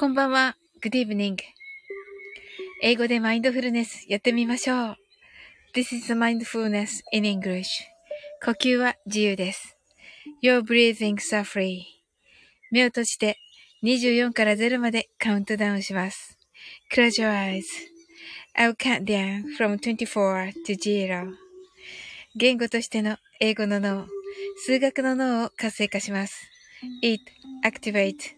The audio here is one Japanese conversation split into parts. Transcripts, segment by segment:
こんばんは。Good evening. 英語でマインドフルネスやってみましょう。This is mindfulness in English. 呼吸は自由です。Your breathings are free. 目を閉じて24から0までカウントダウンします。Close your eyes. I'll count down from 24 to 0. 言語としての英語の脳、数学の脳を活性化します。It activates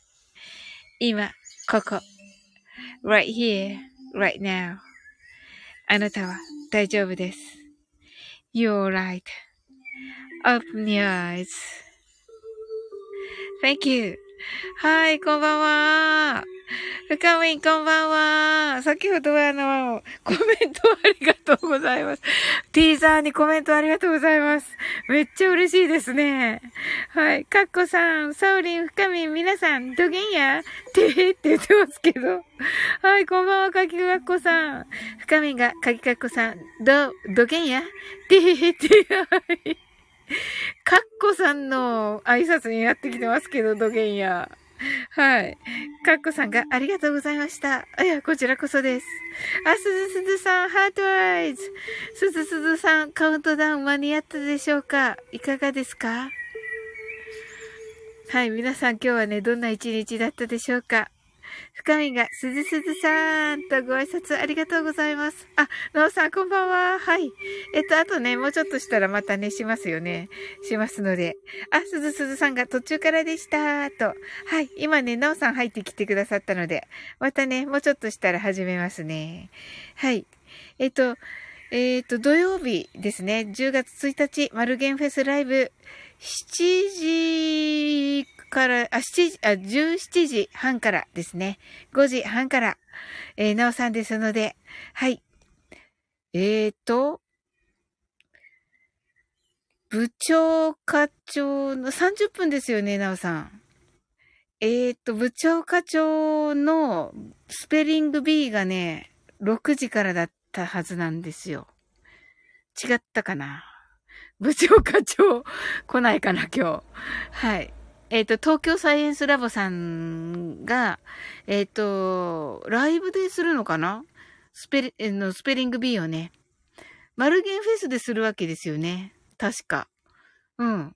今、ここ。right here, right now. あなたは大丈夫です。You're right. Open your eyes. Thank you. はい、こんばんは。深みん、こんばんは。先ほどはあの、コメントありがとうございます。ティーザーにコメントありがとうございます。めっちゃ嬉しいですね。はい。かっこさん、サウリン、深みん、皆さん、どげんや？てへって言ってますけど。はい、こんばんは、かきかっこさん。深みんが、かきかっこさん、ど、どげんや？てへへって、はい。かっこさんの挨拶にやってきてますけど、どげんや。はい。かっこさんがありがとうございました。いや、こちらこそです。あ、すずすずさん、ハートアイズ。すずすずさん、カウントダウン間に合ったでしょうか？いかがですか？はい、皆さん今日はね、どんな一日だったでしょうか？深みが、すずすずさんとご挨拶ありがとうございます。あ、なおさんこんばんは。はい。えっと、あとね、もうちょっとしたらまたね、しますよね。しますので。あ、すずすずさんが途中からでした。と。はい。今ね、なおさん入ってきてくださったので、またね、もうちょっとしたら始めますね。はい。えっと、えっ、と、土曜日ですね。10月1日、マルゲンフェスライブ、7時から、あ、7時、あ、17時半からですね。5時半から、えー、なおさんですので、はい。えっ、ー、と、部長課長の30分ですよね、なおさん。えっ、ー、と、部長課長のスペリング B がね、6時からだったはずなんですよ。違ったかな部長課長来ないかな、今日。はい。えっ、ー、と、東京サイエンスラボさんが、えっ、ー、と、ライブでするのかな？スペリ、のスペリング B をね、マルゲンフェスでするわけですよね。確か。うん。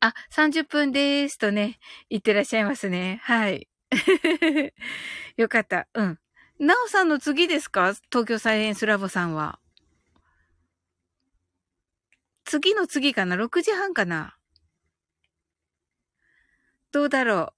あ、30分でーすとね、言ってらっしゃいますね。はい。よかった。うん。なおさんの次ですか？東京サイエンスラボさんは。次の次かな ?6 時半かな？どうだろう？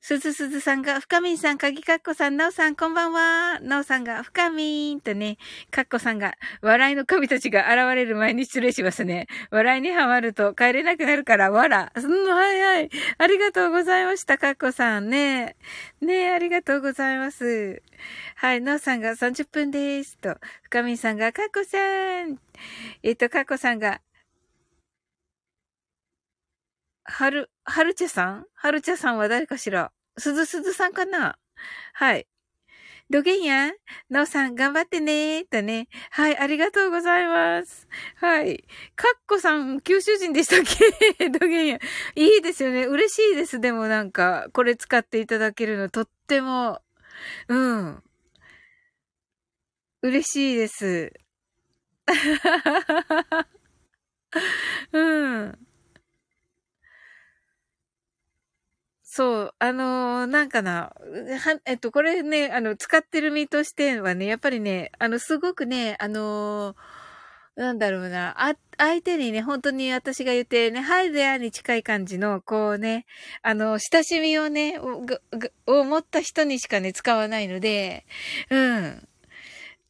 すずすずさんが、深みんさん、かぎかっこさん、なおさん、こんばんは。なおさんが、深みんとね、かっこさんが、笑いの神たちが現れる前に失礼しますね。笑いにはまると帰れなくなるから、わら。うん、はいはい。ありがとうございました、かっこさん。ねねありがとうございます。はい、なおさんが30分です。と、深みんさんが、かっこさん。えっと、かっこさんが、はる、はるちゃさん？はるちゃさんは誰かしら？すずすずさんかな？はい。どげんやなおさん、頑張ってねー。とね。はい、ありがとうございます。はい。かっこさん、九州人でしたっけ？どげんや。いいですよね。嬉しいです。でもなんか、これ使っていただけるの、とっても、うん。嬉しいです。うん。そう、あのー、なんかな、は、えっと、これね、あの、使ってる身としてはね、やっぱりね、あの、すごくね、あのー、なんだろうな、あ、相手にね、本当に私が言ってね、ハイデアに近い感じの、こうね、あの、親しみをね、を持った人にしかね、使わないので、うん。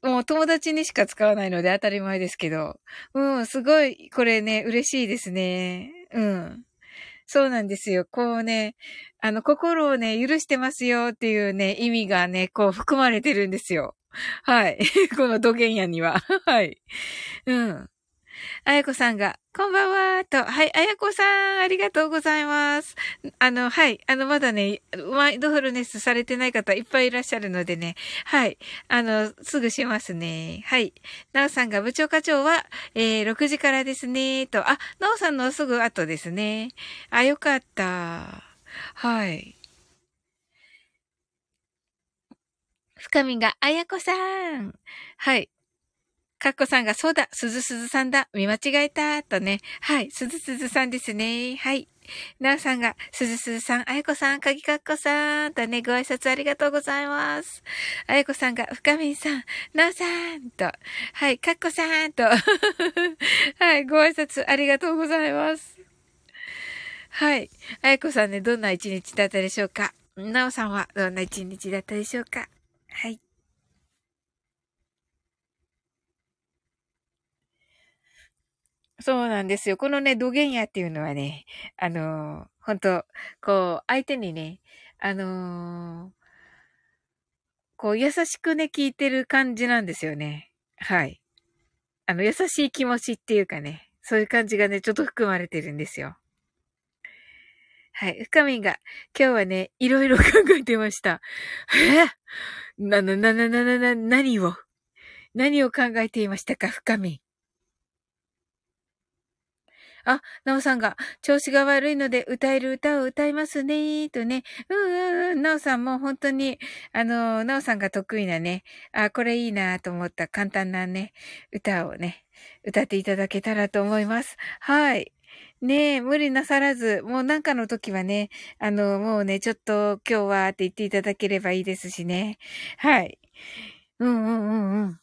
もう友達にしか使わないので当たり前ですけど、うん、すごい、これね、嬉しいですね。うん。そうなんですよ。こうね、あの、心をね、許してますよっていうね、意味がね、こう含まれてるんですよ。はい。この土源屋には。はい。うん。あやこさんが、こんばんはと、はい、あやこさん、ありがとうございます。あの、はい、あの、まだね、マインドフルネスされてない方いっぱいいらっしゃるのでね、はい、あの、すぐしますね。はい。なおさんが、部長課長は、えー、6時からですね、と、あ、なおさんのすぐ後ですね。あ、よかった。はい。深みが、あやこさん。はい。かっこさんが、そうだ、すずすずさんだ、見間違えた、とね。はい、すずすずさんですね。はい。なおさんが、すずすずさん、あやこさん、かぎかっこさん、とね、ご挨拶ありがとうございます。あやこさんが、深みんさん、なおさん、と、はい、かっこさん、と、はい、ご挨拶ありがとうございます。はい。あやこさんね、どんな一日だったでしょうか？なおさんはどんな一日だったでしょうか？はい。そうなんですよ。このね、土幻屋っていうのはね、あのー、本当こう、相手にね、あのー、こう、優しくね、聞いてる感じなんですよね。はい。あの、優しい気持ちっていうかね、そういう感じがね、ちょっと含まれてるんですよ。はい。深みが、今日はね、いろいろ考えてました。え？な、な、な、な、な、な、な、何を？何を考えていましたか、深み。あ、なおさんが、調子が悪いので歌える歌を歌いますね、とね。うんうんうん、なおさんも本当に、あの、なおさんが得意なね、あ、これいいなと思った簡単なね、歌をね、歌っていただけたらと思います。はい。ねえ、無理なさらず、もうなんかの時はね、あの、もうね、ちょっと今日はって言っていただければいいですしね。はい。うんうんうんうん。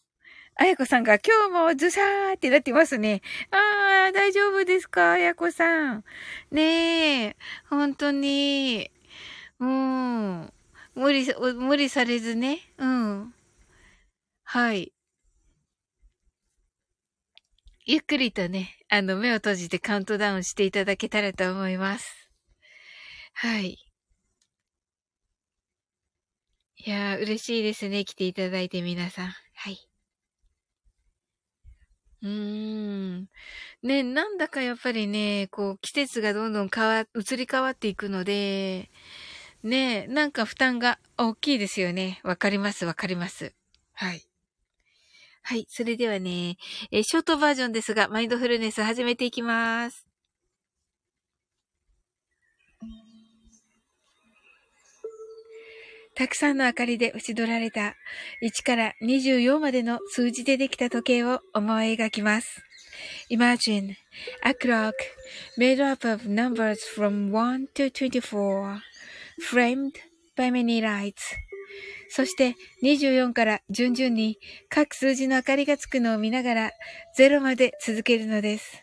あやこさんが今日もズサーってなってますね。ああ、大丈夫ですかあやこさん。ねえ、本当に。うん。無理、無理されずね。うん。はい。ゆっくりとね、あの、目を閉じてカウントダウンしていただけたらと思います。はい。いやー、嬉しいですね。来ていただいて皆さん。はい。うーん。ね、なんだかやっぱりね、こう、季節がどんどん変わ、移り変わっていくので、ね、なんか負担が大きいですよね。わかります、わかります。はい。はい。それではね、えー、ショートバージョンですが、マインドフルネス始めていきます。たくさんの明かりで縁取られた1から24までの数字でできた時計を思い描きます。Imagine a clock made up of numbers from 1 to 24, framed by many lights. そして24から順々に各数字の明かりがつくのを見ながら0まで続けるのです。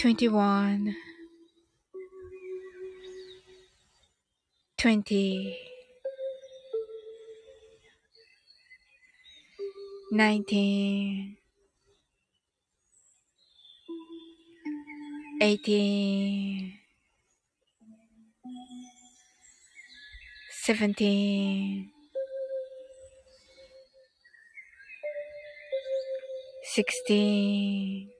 21 20 19 18 17 16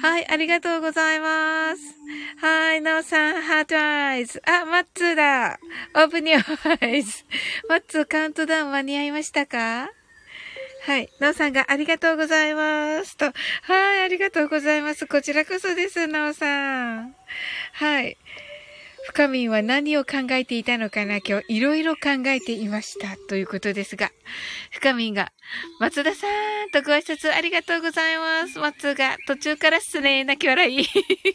はい、ありがとうございます。はい、なおさん、ハートアイズ。あ、マッツーだ。オープニュアイズ。マッツー、カウントダウン間に合いましたか？はい。なおさんがありがとうございます。と。はい、ありがとうございます。こちらこそです、なおさん。はい。深みんは何を考えていたのかな今日いろいろ考えていました。ということですが、深みんが、松田さんとご挨拶ありがとうございます。松が途中からっすね。泣き笑い。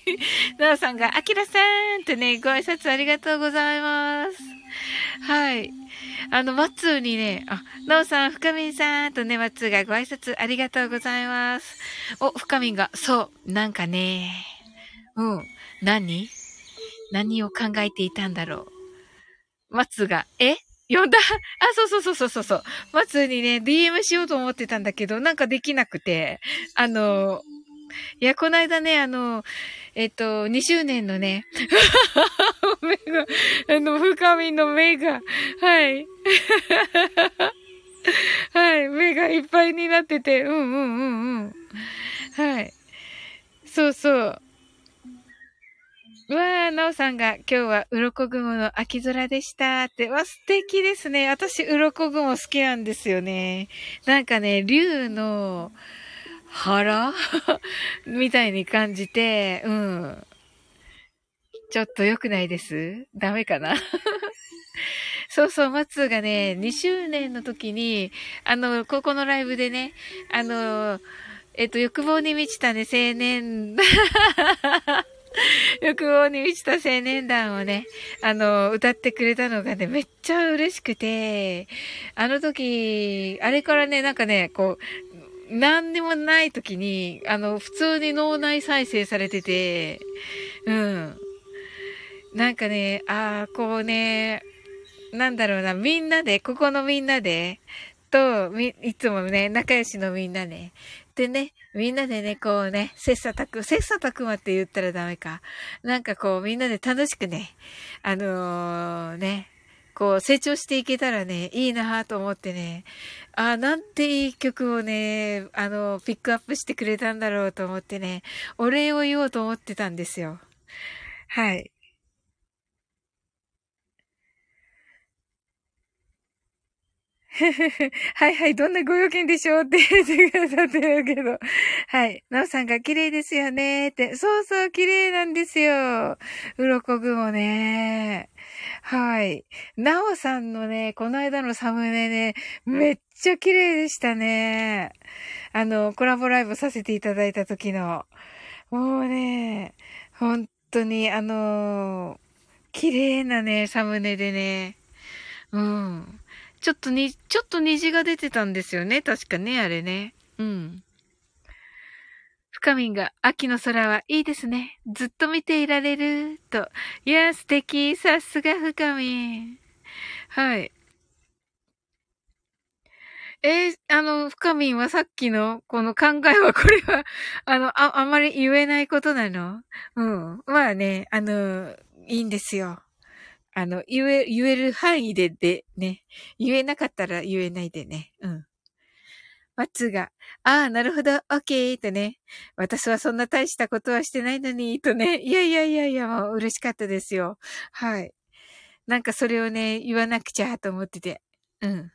なおさんが、あきらさんとね、ご挨拶ありがとうございます。はい。あの、マッツーにね、あ、なおさん、深みんさんとね、マッツーがご挨拶ありがとうございます。お、深みんが、そう、なんかね、うん、何？何を考えていたんだろう。松が、え？呼んだ？あ、そうそうそうそうそう。松にね、DM しようと思ってたんだけど、なんかできなくて、あの、いや、この間ね、あの、えっと、2周年のね、目が、あの、深みの目が、はい。はい、目がいっぱいになってて、うんうんうんうん。はい。そうそう。うわあ、なおさんが今日は鱗雲の秋空でしたって。わ、素敵ですね。私、鱗雲好きなんですよね。なんかね、竜の腹？みたいに感じて、うん。ちょっと良くないです？ダメかな？そうそう、松がね、2周年の時に、あの、ここのライブでね、あの、えっと、欲望に満ちたね、青年、欲望に満ちた青年団をね、あの、歌ってくれたのがね、めっちゃ嬉しくて、あの時、あれからね、なんかね、こう、何でもない時に、あの、普通に脳内再生されてて、うん。なんかね、ああ、こうね、なんだろうな、みんなで、ここのみんなで、と、み、いつもね、仲良しのみんなね。でね、みんなでね、こうね、切磋琢磨、切磋琢磨って言ったらダメか。なんかこう、みんなで楽しくね、あのー、ね、こう、成長していけたらね、いいなぁと思ってね、あなんていい曲をね、あの、ピックアップしてくれたんだろうと思ってね、お礼を言おうと思ってたんですよ。はい。はいはい、どんなご用件でしょうって 言ってくださってるけど。はい。なおさんが綺麗ですよねって。そうそう、綺麗なんですよ。鱗雲ね。はい。なおさんのね、この間のサムネね、めっちゃ綺麗でしたね。あの、コラボライブさせていただいた時の。もうね、本当に、あの綺麗なね、サムネでね。うん。ちょっとに、ちょっと虹が出てたんですよね。確かね、あれね。うん。深みんが、秋の空はいいですね。ずっと見ていられる。と。いや、素敵。さすが深みん。はい。えー、あの、深みんはさっきのこの考えは、これは、あの、あ、あまり言えないことなの？うん。まあね、あの、いいんですよ。あの、言え、言える範囲でで、ね。言えなかったら言えないでね。うん。マッツが、ああ、なるほど、オッケーとね。私はそんな大したことはしてないのに、とね。いやいやいやいや、もう嬉しかったですよ。はい。なんかそれをね、言わなくちゃと思ってて。うん。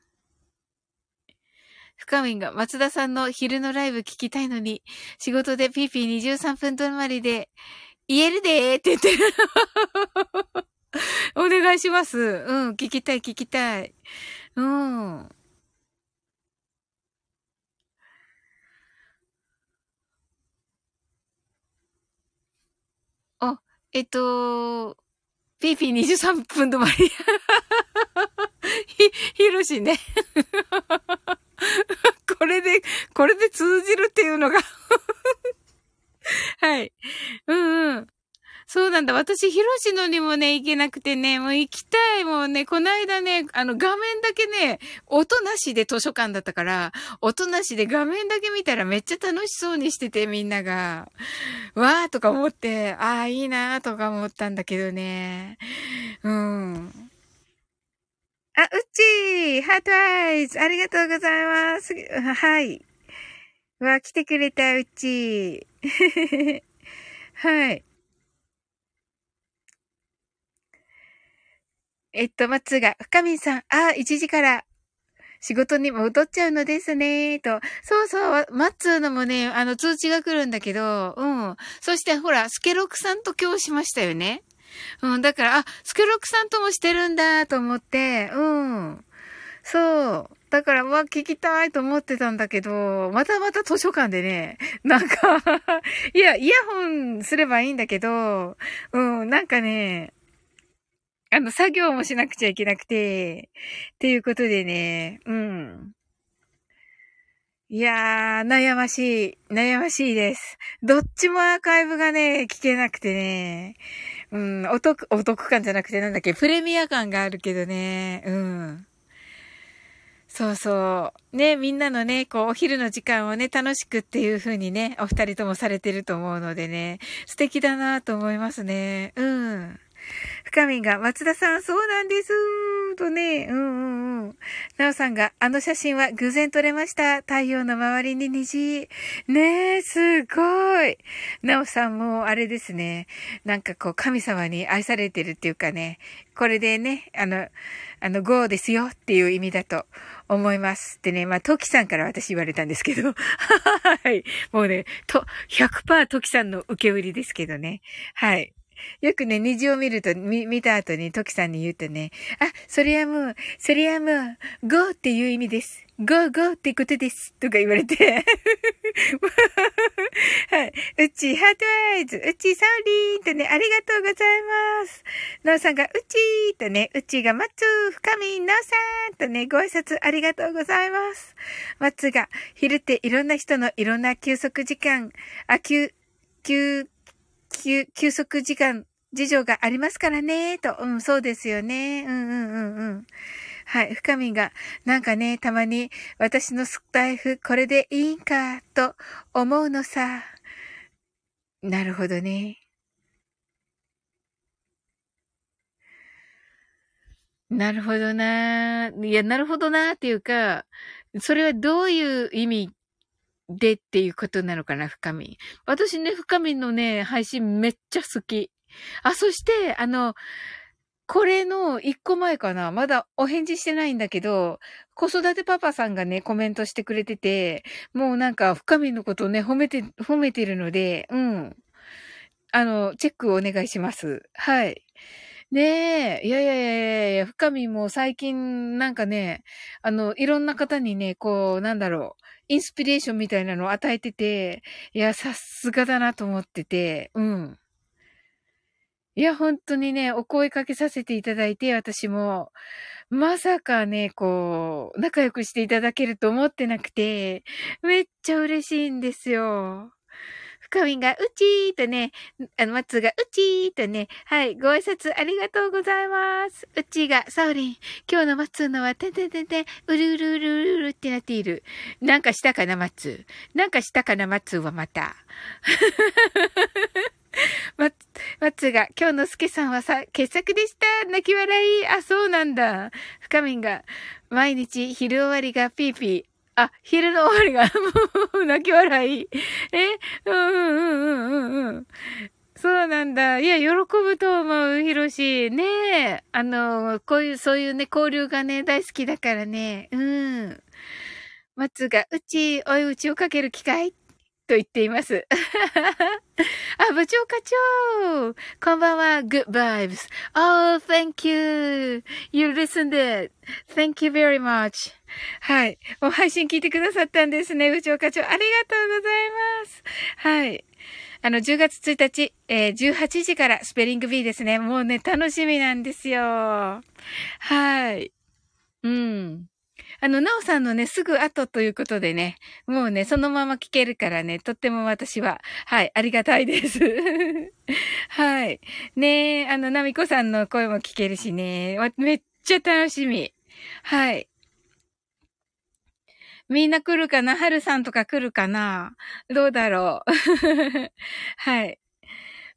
深みんが松田さんの昼のライブ聞きたいのに、仕事でピーピー23分止まりで、言えるでーって言ってる。お願いします。うん、聞きたい、聞きたい。うん。あ、えっと、ピーピー23分止まり。ひ、ひろしね。これで、これで通じるっていうのがはい。うんうん。そうなんだ。私、ヒロシのにもね、行けなくてね、もう行きたい。もうね、こないだね、あの、画面だけね、音なしで図書館だったから、音なしで画面だけ見たらめっちゃ楽しそうにしてて、みんなが。わーとか思って、ああ、いいなーとか思ったんだけどね。うん。あ、うっちーハートアイズありがとうございます。はい。わ、来てくれた、うっちー。はい。えっと、松が、深みさん、ああ、1時から仕事に戻っちゃうのですね、と。そうそう、マッツーのもね、あの、通知が来るんだけど、うん。そしてほら、スケロクさんと今日しましたよね。うん、だから、あ、スケロクさんともしてるんだ、と思って、うん。そう。だから、まあ、聞きたいと思ってたんだけど、またまた図書館でね、なんか いや、イヤホンすればいいんだけど、うん、なんかね、あの、作業もしなくちゃいけなくて、っていうことでね、うん。いやー、悩ましい、悩ましいです。どっちもアーカイブがね、聞けなくてね、うん、お得、お得感じゃなくてなんだっけ、プレミア感があるけどね、うん。そうそう。ね、みんなのね、こう、お昼の時間をね、楽しくっていう風にね、お二人ともされてると思うのでね、素敵だなと思いますね。うん。深みが、松田さん、そうなんですとね、うんうんうん。なおさんが、あの写真は偶然撮れました。太陽の周りに虹。ねえ、すごい。なおさんも、あれですね。なんかこう、神様に愛されてるっていうかね。これでね、あの、あの、ゴーですよっていう意味だと思います。ってね、まあ、トキさんから私言われたんですけど。はい。もうね、と、100%トキさんの受け売りですけどね。はい。よくね、虹を見ると、見、見た後にトキさんに言うとね、あ、それはもう、それはもう、ゴーっていう意味です。ゴーゴーってことです。とか言われて。はい。うち、ハートアイズ、うち、サウリーとね、ありがとうございます。なおさんが、うちーとね、うちが、まつ、深み、なおさんとね、ご挨拶ありがとうございます。まつが、昼っていろんな人のいろんな休息時間、あ、休、休、休、休息時間、事情がありますからね、と。うん、そうですよね。うんうんうんうん。はい。深みが、なんかね、たまに、私のスタイフ、これでいいんか、と思うのさ。なるほどね。なるほどな。いや、なるほどなっていうか、それはどういう意味でっていうことなのかな、深み。私ね、深みのね、配信めっちゃ好き。あ、そして、あの、これの一個前かなまだお返事してないんだけど、子育てパパさんがね、コメントしてくれてて、もうなんか深みのことをね、褒めて、褒めてるので、うん。あの、チェックをお願いします。はい。ねえ、いやいやいやいや、深みも最近なんかね、あの、いろんな方にね、こう、なんだろう、インスピレーションみたいなのを与えてて、いや、さすがだなと思ってて、うん。いや、本当にね、お声かけさせていただいて、私も、まさかね、こう、仲良くしていただけると思ってなくて、めっちゃ嬉しいんですよ。深みが、うちーとね、あの、松が、うちーとね、はい、ご挨拶ありがとうございます。うちが、サウリン、今日の松のは、てててて、うるうるうるうるうるってなっている。なんかしたかな、松。なんかしたかな、松はまた。ま、まつが、今日のすけさんはさ、傑作でした。泣き笑い。あ、そうなんだ。深みが、毎日昼終わりがピーピー。あ、昼の終わりが、もう、泣き笑い。え？うんうんうんうんうんうん。そうなんだ。いや、喜ぶと思う、ひろし。ねえ。あの、こういう、そういうね、交流がね、大好きだからね。うん。松が、うち、おいうちをかける機会と言っています。あ、部長課長こんばんは。Good vibes. Oh, thank you. You listened it. Thank you very much. はい。もう配信聞いてくださったんですね。部長課長。ありがとうございます。はい。あの、10月1日、えー、18時からスペリング B ですね。もうね、楽しみなんですよ。はい。うん。あの、なおさんのね、すぐ後ということでね、もうね、そのまま聞けるからね、とっても私は、はい、ありがたいです。はい。ねえ、あの、なみこさんの声も聞けるしね、めっちゃ楽しみ。はい。みんな来るかな？はるさんとか来るかな？どうだろう？はい。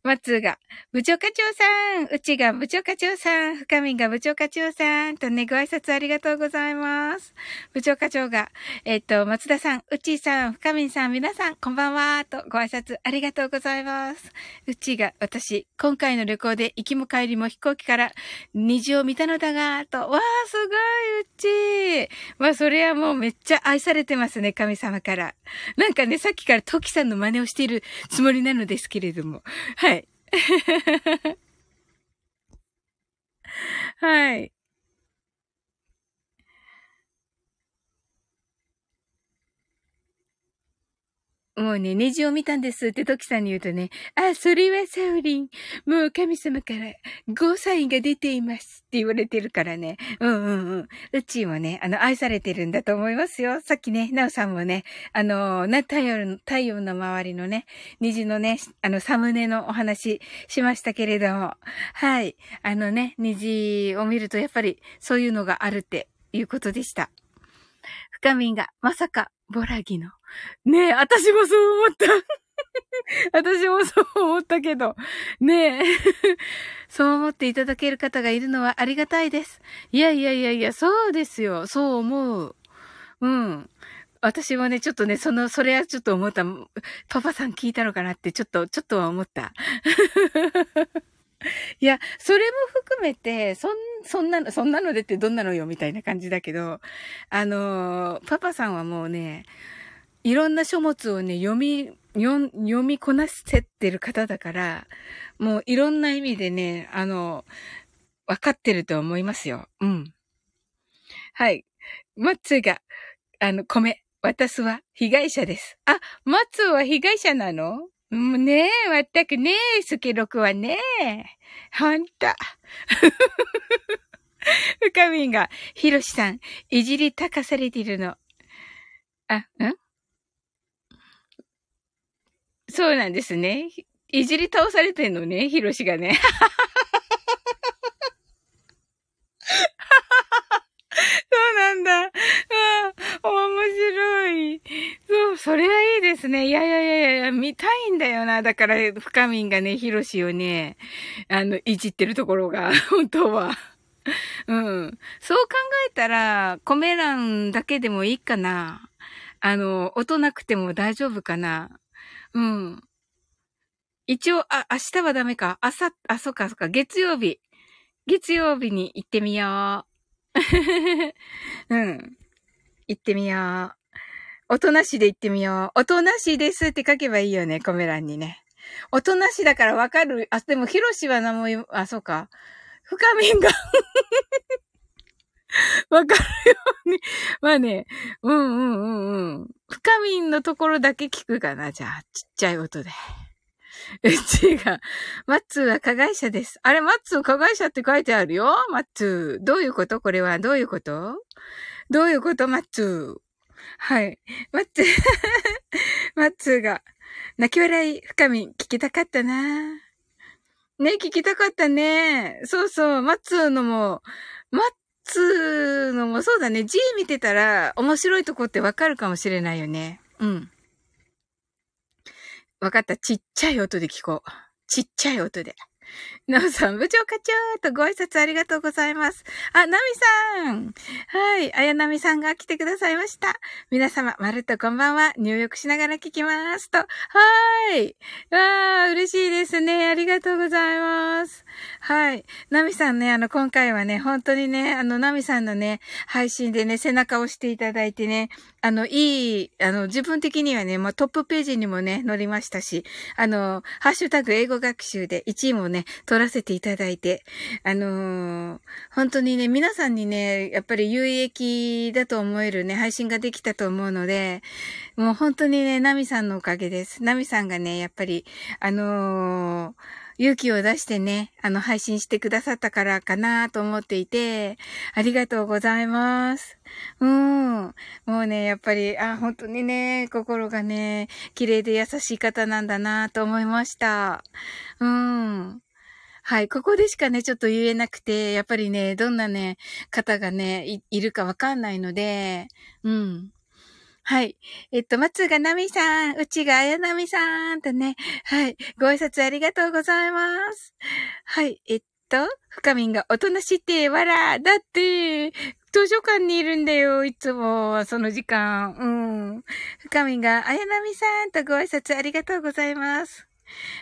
松が、部長課長さん、うちが部長課長さん、深みが部長課長さん、とね、ご挨拶ありがとうございます。部長課長が、えっ、と、松田さん、うちさん、深みさん、皆さん、こんばんは、とご挨拶ありがとうございます。うちが、私、今回の旅行で行きも帰りも飛行機から虹を見たのだが、と、わー、すごい、うち。まあ、それはもうめっちゃ愛されてますね、神様から。なんかね、さっきからトキさんの真似をしているつもりなのですけれども。は。はい。もうね、ネジを見たんですってトキさんに言うとね、あ、それはサウリン。もう神様からゴーサインが出ていますって言われてるからね。うんうんうん。うちもね、あの、愛されてるんだと思いますよ。さっきね、ナオさんもね、あの、な、太陽の、太陽の周りのね、虹のね、あの、サムネのお話しましたけれども。はい。あのね、虹を見るとやっぱりそういうのがあるっていうことでした。深みんが、まさか、ボラギの。ねえ、私もそう思った。私もそう思ったけど。ねえ。そう思っていただける方がいるのはありがたいです。いやいやいやいや、そうですよ。そう思う。うん。私もね、ちょっとね、その、それはちょっと思った。パパさん聞いたのかなって、ちょっと、ちょっとは思った。いや、それも含めて、そん、そんなの、そんなのでってどんなのよみたいな感じだけど、あのー、パパさんはもうね、いろんな書物をね、読み、読みこなせてる方だから、もういろんな意味でね、あの、わかってると思いますよ。うん。はい。マッツーが、あの、米。私は被害者です。あ、マッツーは被害者なの？もうねえ、まったくねえ、スケロクはねえ。ほんと。深みんが、ヒロシさん、いじりたかされているの。あ、ん？そうなんですね。いじり倒されてんのね、ヒロシがね。そうなんだ。ああ、面白い。そう、それはですね。いやいやいやいや、見たいんだよな。だから、深みんがね、ヒロシをね、あの、いじってるところが、本当は。うん。そう考えたら、コメ欄だけでもいいかな。あの、音なくても大丈夫かな。うん。一応、あ、明日はダメか。朝、あ、そっかそっか。月曜日。月曜日に行ってみよう。うん。行ってみよう。おとなしで行ってみよう。おとなしですって書けばいいよね、コメ欄にね。おとなしだからわかる。あ、でも、ヒロシは名も言うあ、そうか。深みんが わかるように。まあね、うんうんうんうん。深みんのところだけ聞くかな。じゃあ、ちっちゃい音で。うちが、マッツーは加害者です。あれ、マッツー加害者って書いてあるよマッツー。どういうこと？これはどういうこと？どういうこと？マッツー。はい。マッツー マッツーが、泣き笑い、深み、聞きたかったなね、聞きたかったね。そうそう、マッツーのも、マッツーのもそうだね。G 見てたら面白いとこってわかるかもしれないよね。うん。わかった。ちっちゃい音で聞こう。ちっちゃい音で。なおさん、部長課長とご挨拶ありがとうございます。あ、ナミさんはい、あやなみさんが来てくださいました。皆様、まるっとこんばんは。入浴しながら聞きますと。はーい。わー、嬉しいですね。ありがとうございます。はい。ナミさんね、あの、今回はね、本当にね、あの、ナミさんのね、配信でね、背中を押していただいてね、あの、いい、あの、自分的にはね、まあ、トップページにもね、載りましたし、あの、ハッシュタグ英語学習で1位もね、取らせていただいて、あのー、本当にね、皆さんにね、やっぱり有益だと思えるね、配信ができたと思うので、もう本当にね、ナミさんのおかげです。ナミさんがね、やっぱり、あのー勇気を出してね、あの、配信してくださったからかなと思っていて、ありがとうございます。うん。もうね、やっぱり、あ、本当にね、心がね、綺麗で優しい方なんだなと思いました。うん。はい。ここでしかね、ちょっと言えなくて、やっぱりね、どんなね、方がね、いいるかわかんないので、うん。はい。えっと、松がなみさん、うちがあやなみさんとね、はい。ご挨拶ありがとうございます。はい。えっと、深みんがおとなしって、わら、だって、図書館にいるんだよ、いつも、その時間。うん。深みんが、あやなみさんとご挨拶ありがとうございます。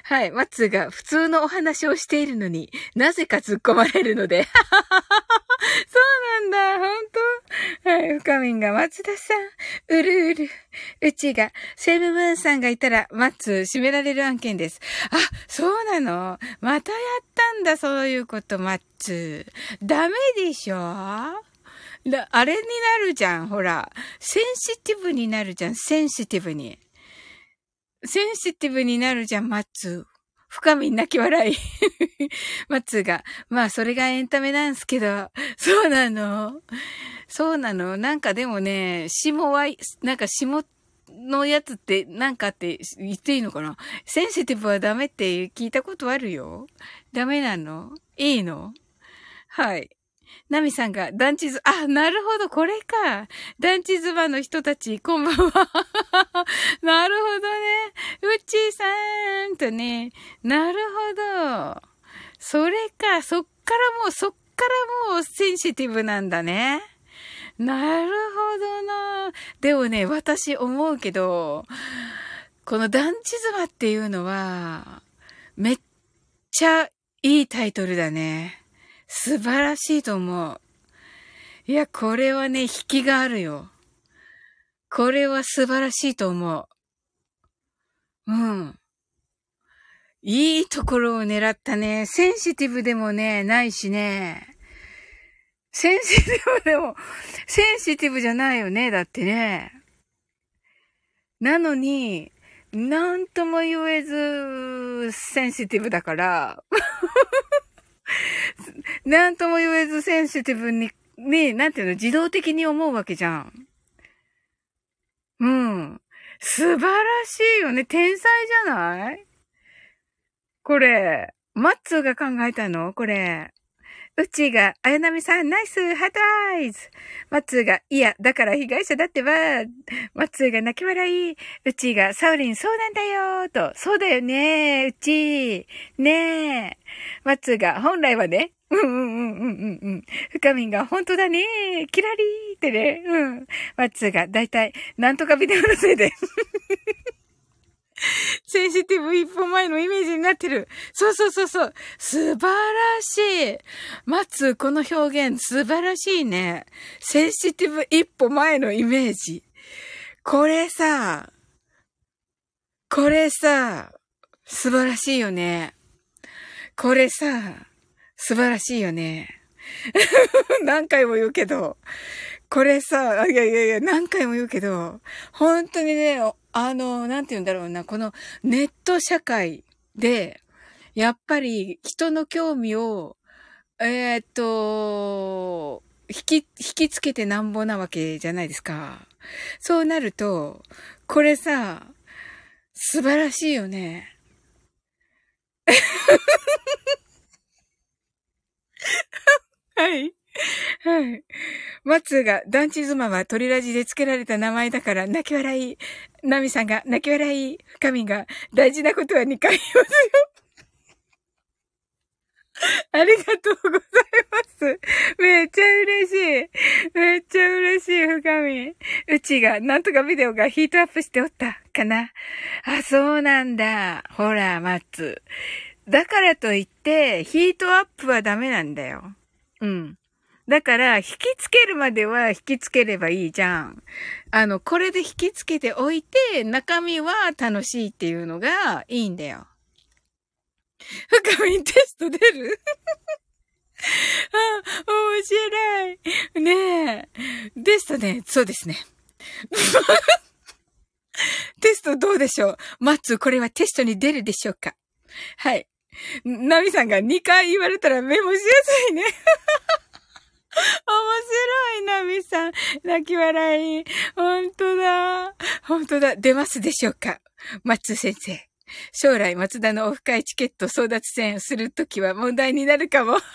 はい。マッツーが普通のお話をしているのになぜか突っ込まれるので。そうなんだ。本当？はい。深みんが松田さん。うるうる。うちが、セブブーンさんがいたら、マッツ閉められる案件です。あ、そうなの？またやったんだ、そういうこと、マッツ。ダメでしょ？だ、あれになるじゃん、ほら。センシティブになるじゃん、センシティブに。センシティブになるじゃん、マッツ。深み泣き笑い。マッツーが、まあそれがエンタメなんすけど、そうなの。そうなの。なんかでもね、下は、なんか下のやつってなんかって言っていいのかな。センシティブはダメって聞いたことあるよ。ダメなの？いいの？はい。ナミさんが団地ズ、あ、なるほど、これか。団地ズバの人たち、こんばんは。なるほどね。うっちーさーんとね。なるほど。それか、そっからもう、そっからもうセンシティブなんだね。なるほどな。でもね、私思うけど、この団地妻っていうのは、めっちゃいいタイトルだね。素晴らしいと思う。いや、これはね、引きがあるよ。これは素晴らしいと思う。うん。いいところを狙ったね。センシティブでもね、ないしね。センシティブでも、センシティブじゃないよね。だってね。なのに、なんとも言えず、センシティブだから、なんとも言えずセンシティブに、ね、なんていうの、自動的に思うわけじゃん。うん。素晴らしいよね。天才じゃない？これ、マッツーが考えたの？これ。うちが、あやなみさん、ナイス、ハートアイズ。マッツーが、いや、だから被害者だってば。マッツーが泣き笑い。うちが、サウリン、そうなんだよと。そうだよねうち。ねえ。マッツーが、本来はね。うんうんうんうんうんうん。深みんが、本当だねキラリーってね。うん。マッツーが、だいたい、なんとかビデオのせいで。センシティブ一歩前のイメージになってる。そうそうそうそう。素晴らしい。松、この表現素晴らしいね。センシティブ一歩前のイメージ。これさ、これさ、素晴らしいよね。これさ、素晴らしいよね。何回も言うけど、これさ、いやいやいや、何回も言うけど、本当にね、あの、なんて言うんだろうな、このネット社会で、やっぱり人の興味を、えー、っと、引き、引きつけてなんぼなわけじゃないですか。そうなると、これさ、素晴らしいよね。はい。はい。松が、団地妻は鳥ラジで付けられた名前だから泣き笑い。ナミさんが泣き笑い。深みが、大事なことは2回言いますよ。ありがとうございます。めっちゃ嬉しい。めっちゃ嬉しい、深み。うちが、なんとかビデオがヒートアップしておったかな。あ、そうなんだ。ほら、マッツ。だからといって、ヒートアップはダメなんだよ。うん。だから、引きつけるまでは引きつければいいじゃん。あの、これで引きつけておいて、中身は楽しいっていうのがいいんだよ。深みテスト出る？あ、面白い。ねえ。テストね、そうですね。テストどうでしょう？マッツ、これはテストに出るでしょうか？はい。ナミさんが2回言われたらメモしやすいね。面白いな、みさん。泣き笑い。ほんとだ。ほんとだ。出ますでしょうか？松先生。将来、松田のオフ会チケット争奪戦をするときは問題になるかも。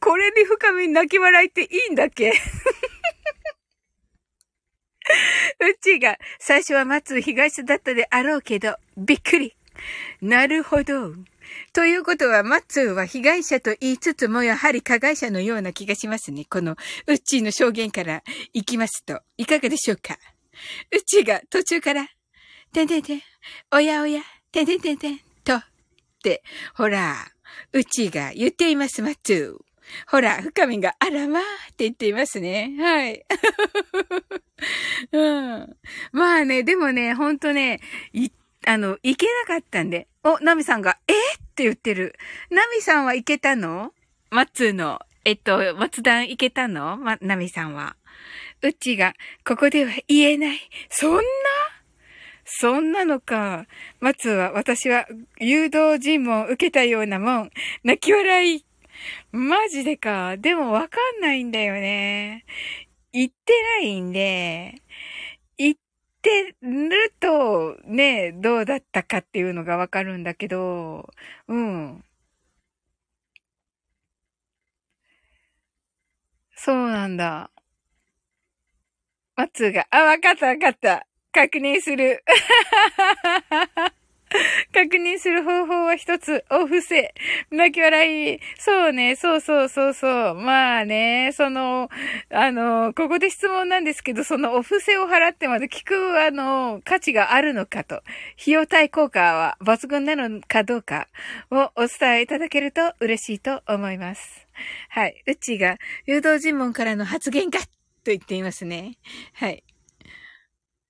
これに深み泣き笑いっていいんだっけ？うちが最初は松被害者だったであろうけど、びっくり。なるほど。ということは、マッツーは被害者と言いつつも、やはり加害者のような気がしますね。この、ウッチーの証言から行きますと、いかがでしょうか？ウッチーが途中から、てんてんてん、おやおや、てんてんてんてん、と、って、ほら、ウッチーが言っています、マッツー。ほら、深みが、あらまあ、って言っていますね。はい。うん。まあね、でもね、ほんとね、あの、行けなかったんで。お、ナミさんが、え？って言ってる。ナミさんは行けたの？マッツーの、えっと、松段行けたの？ま、ナミさんは。うちが、ここでは言えない。そんな？そんなのか。松は、私は、誘導尋問受けたようなもん。泣き笑い。マジでか。でもわかんないんだよね。行ってないんで、行してると、ね、どうだったかっていうのがわかるんだけど、うん。そうなんだ。松が、あ、わかったわかった。確認する。確認する方法は一つ、お布施。泣き笑い。そうね、そうそうそうそう。まあね、その、あの、ここで質問なんですけど、そのお布施を払ってまで聞く、あの、価値があるのかと、費用対効果は抜群なのかどうかをお伝えいただけると嬉しいと思います。はい。うちが、誘導尋問からの発言かと言っていますね。はい。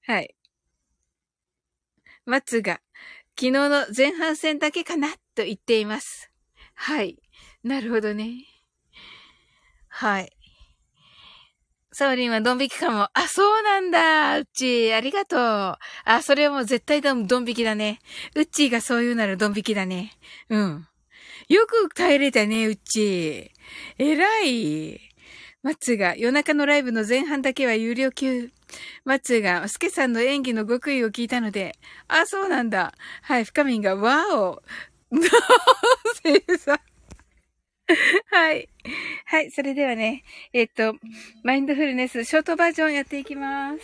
はい。松が、昨日の前半戦だけかなと言っています。はい。なるほどね。はい。サオリンはドン引きかも。あ、そうなんだ。うっちー、ありがとう。あ、それはもう絶対ドン引きだね。うっちーがそう言うならドン引きだね。うん。よく耐えれたね、うっちー。偉い。松が夜中のライブの前半だけは有料級。松が、スケさんの演技の極意を聞いたので、あ、そうなんだ。はい、深みんが、わお。はい。はい、それではね、えっと、マインドフルネス、ショートバージョンやっていきます。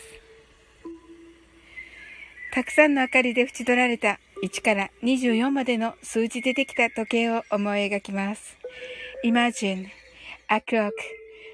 たくさんの明かりで縁取られた1から24までの数字でできた時計を思い描きます。Imagine a clock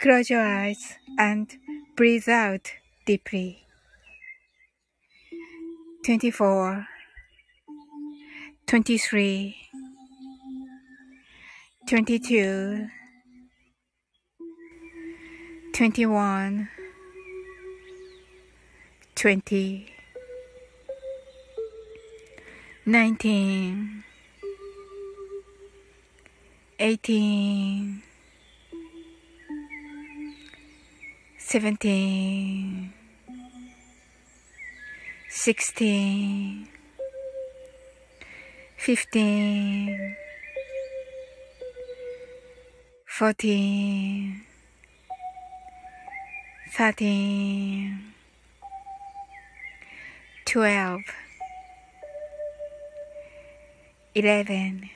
Close your eyes and breathe out deeply. 24 23 22 21 20 19 18 seventeen, sixteen, fifteen, fourteen, thirteen, twelve, eleven,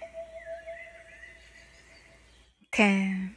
ten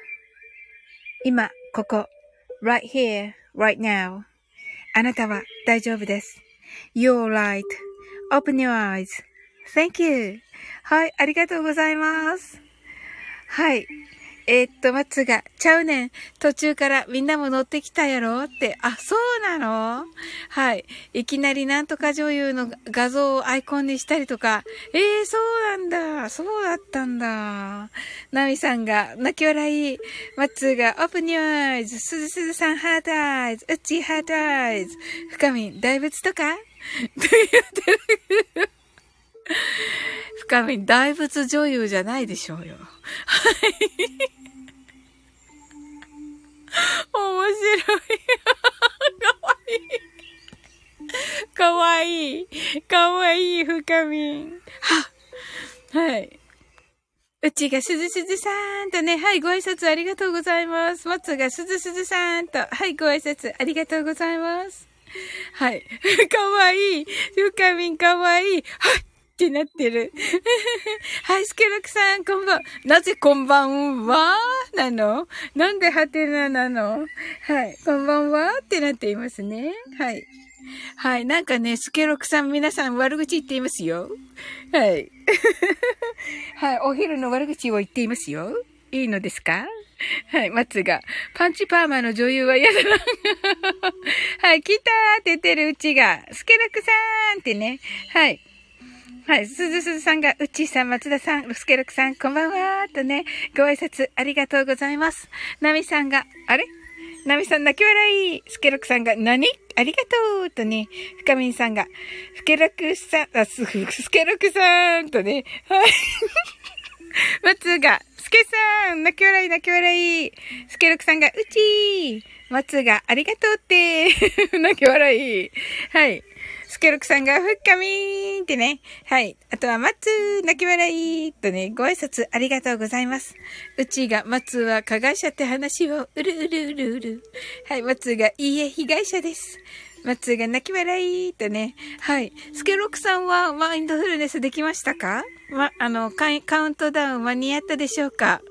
今、ここ、right here, right now. あなたは大丈夫です。You're right.Open your eyes.Thank you. はい、ありがとうございます。はい。えー、っと、松が、ちゃうねん。途中からみんなも乗ってきたやろって。あ、そうなの？はい。いきなりなんとか女優の画像をアイコンにしたりとか。ええー、そうなんだ。そうだったんだ。ナミさんが、泣き笑い。松が、オープニューアイズ。すずすずさん、ハートアイズ。うち、ハートアイズ。深み、大仏とか？と言ってる。深み、大仏女優じゃないでしょうよ。はい。面白い。かわいい。かわいい。かわいい、深みん。ははい。うちがすずすずさーんとね、はい、ご挨拶ありがとうございます。松がすずすずさーんと、はい、ご挨拶ありがとうございます。はい。かわいい。深みんかわいい。はい。ってなってる。はい、スケロクさん、こんばん、なぜこんばんは？なの？なんでハテナなの？はい、こんばんはってなっていますね。はい。はい。なんかね、スケロクさん皆さん悪口言っていますよ。はい。はい。お昼の悪口を言っていますよ。いいのですか？はい、松が。パンチパーマの女優は嫌だな。はい、来たーって言ってるうちが。スケラクさんってね。はい。はい。すずすずさんが、うちーさん、松田さん、スケロクさん、こんばんはーとね、ご挨拶ありがとうございます。ナミさんが、あれ？ナミさん泣き笑い。スケロクさんが、何？ありがとうとね、深みんさんが、スケロクさん、あ、すスケロクさんとね、はい。松が、スケさん泣き笑い泣き笑い。スケロクさんが、うちー松が、ありがとうって 泣き笑い。はい。スケロクさんが、ふっかみーんってね。はい。あとは、松、泣き笑いとね、ご挨拶ありがとうございます。うちが、松は加害者って話を、うるうるうるうる。はい、松が、いいえ、被害者です。松が泣き笑いとね。はい。スケロクさんはマインドフルネスできましたか？ま、あの、カウントダウン間に合ったでしょうか？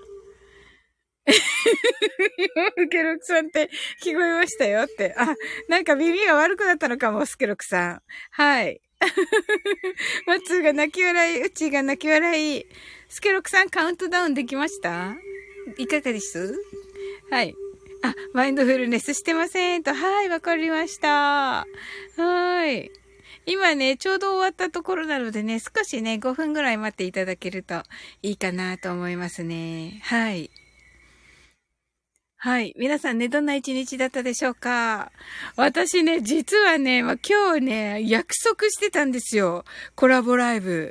スケロクさんって聞こえましたよって。あ、なんか耳が悪くなったのかも、スケロクさん。はい。松が泣き笑い、うちが泣き笑い。スケロクさんカウントダウンできました？いかがです？はい。あ、マインドフルネスしてませんと。はい、わかりました。はい。今ね、ちょうど終わったところなのでね、少しね、5分ぐらい待っていただけるといいかなと思いますね。はい。はい。皆さんね、どんな一日だったでしょうか？私ね、実はね、まあ、今日ね、約束してたんですよ。コラボライブ。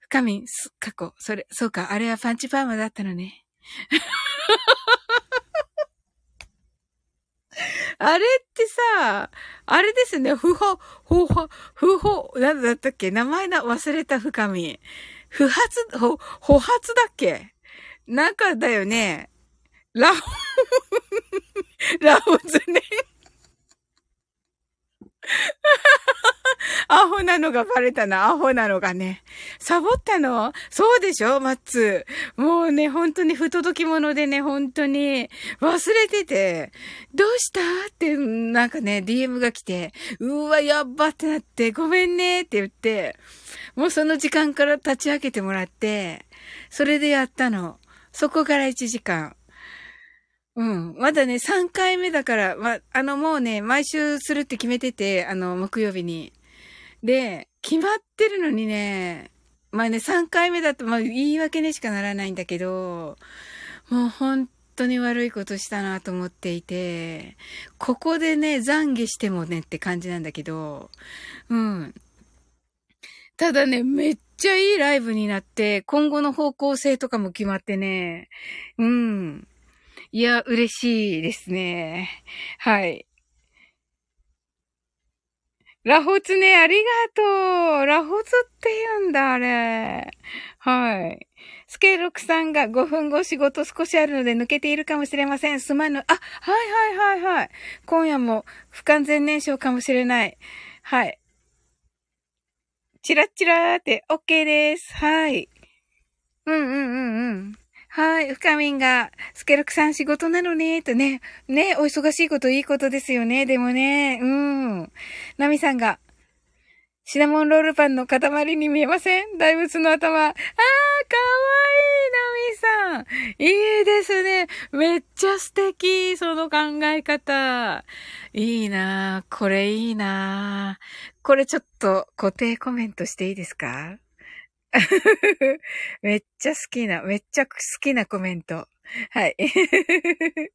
深み、過去、それ、そうか、あれはパンチパーマだったのね。あれってさ、あれですね、不法、不法、不法、なんだったっけ？名前だ、忘れた深み。不発、ほ、保発だっけ？なんかだよね。ラホ、ラホズね。アホなのがバレたな、アホなのがね。サボったの？そうでしょ？マッツ。もうね、本当に不届き者でね、本当に忘れてて、どうした？って、なんかね、DM が来て、うわ、やっばってなって、ごめんねって言って、もうその時間から立ち上げてもらって、それでやったの。そこから1時間。うん。まだね、3回目だから、ま、あの、もうね、毎週するって決めてて、あの、木曜日に。で、決まってるのにね、まあね、3回目だと、まあ、言い訳にしかならないんだけど、もう本当に悪いことしたなと思っていて、ここでね、懺悔してもねって感じなんだけど、うん。ただね、めっちゃいいライブになって、今後の方向性とかも決まってね、うん。いや、嬉しいですね。はい。ラホツね、ありがとう。ラホツって言うんだ、あれ。はい。スケロクさんが5分後仕事少しあるので抜けているかもしれません。すまぬ。あ、はいはいはいはい。今夜も不完全燃焼かもしれない。はい。チラッチラーって OK です。はい。うんうんうんうん。はい、深みんが、スケロクさん仕事なのね、とね。ね、お忙しいこといいことですよね。でもね、うん。ナミさんが、シナモンロールパンの塊に見えません？大仏の頭。あー、かわいい、ナミさん。いいですね。めっちゃ素敵、その考え方。いいなこれいいなこれちょっと固定コメントしていいですか？めっちゃ好きな、めっちゃ好きなコメント。はい。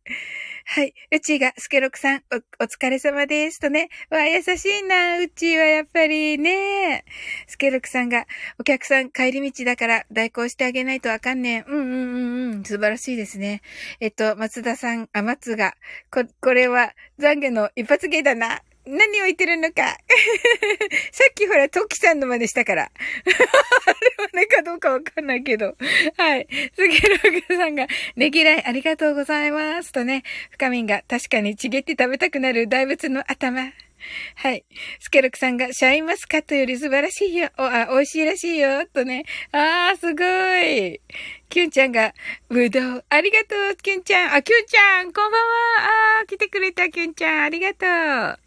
はい。うちが、スケロクさん、お、お疲れ様です。とね。わ、優しいな。うちはやっぱりね。スケロクさんが、お客さん帰り道だから代行してあげないとあかんねん。うんうんうんうん。素晴らしいですね。えっと、松田さん、あ、松が、こ、これは、懺悔の一発芸だな。何を言ってるのか。さっきほら、トキさんの真似したから。あれはねかどうかわかんないけど。はい。スケログさんが、ねぎらいありがとうございます。とね、深みんが確かにちげって食べたくなる大仏の頭。はい。スケロクさんが、シャインマスカットより素晴らしいよ。お、あ、美味しいらしいよ。とね。あー、すごい。キュンちゃんが、ぶどう。ありがとう、キュンちゃん。あ、キュンちゃん、こんばんは。あー、来てくれた、キュンちゃん。ありがとう。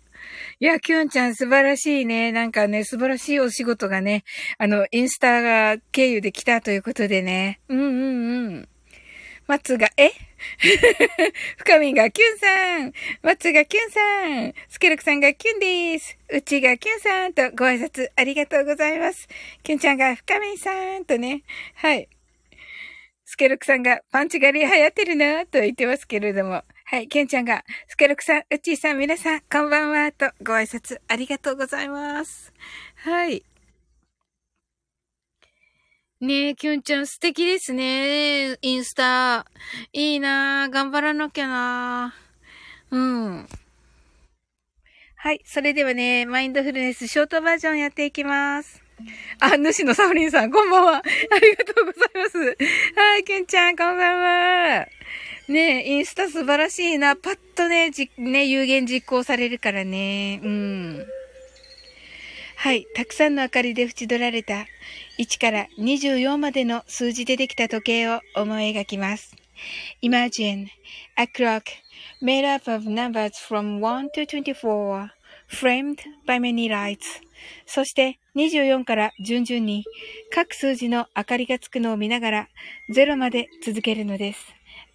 いや、きゅんちゃん素晴らしいね。なんかね、素晴らしいお仕事がね、あの、インスタが経由で来たということでね。うんうんうん。松が、え？深みがキュンさん。松がキュンさん。スケルクさんがキュンです。うちがキュンさんとご挨拶ありがとうございます。キュンちゃんが深みさんとね。はい。スケルクさんがパンチ狩り流行ってるなと言ってますけれども。はい、ケンちゃんが、スケルクさん、うっちーさん、皆さん、こんばんは、とご挨拶ありがとうございます。はい。ねえ、きゅんちゃん素敵ですね。インスタ。いいなぁ頑張らなきゃなぁうん。はい。それではね、マインドフルネスショートバージョンやっていきます。あ、主のサオリンさん、こんばんは。ありがとうございます。はい、きゅんちゃん、こんばんは。ねえ、インスタ素晴らしいな。パッとね、じ、ね、有言実行されるからね。うん。はい。たくさんの明かりで縁取られた1から24までの数字でできた時計を思い描きます。Imagine a clock made up of numbers from 1 to 24 framed by many lights そして24から順々に各数字の明かりがつくのを見ながら0まで続けるのです。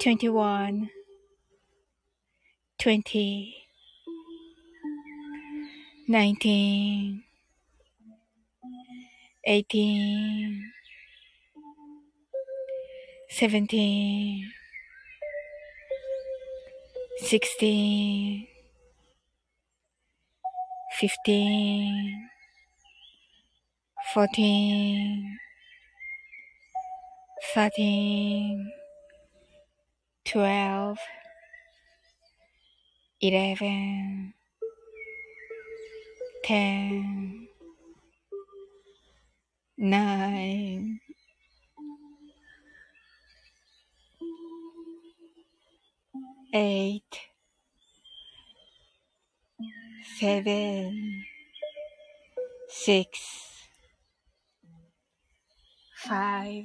21 20 19 18 17 16 15 14 13 twelve, eleven, ten, nine, eight, seven, six, five.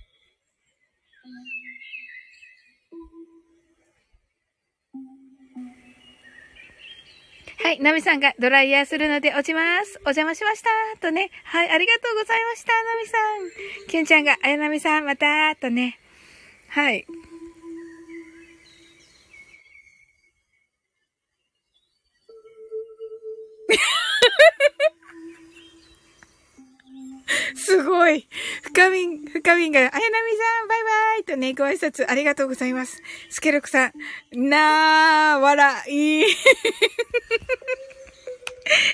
はい。ナミさんがドライヤーするので落ちます。お邪魔しました。とね。はい。ありがとうございました。ナミさん。キュンちゃんが、あやナミさん、また、とね。はい。すごい。深みん、深みんが、あやなみさん、バイバイとね、ご挨拶ありがとうございます。スケロクさん、なー、笑い。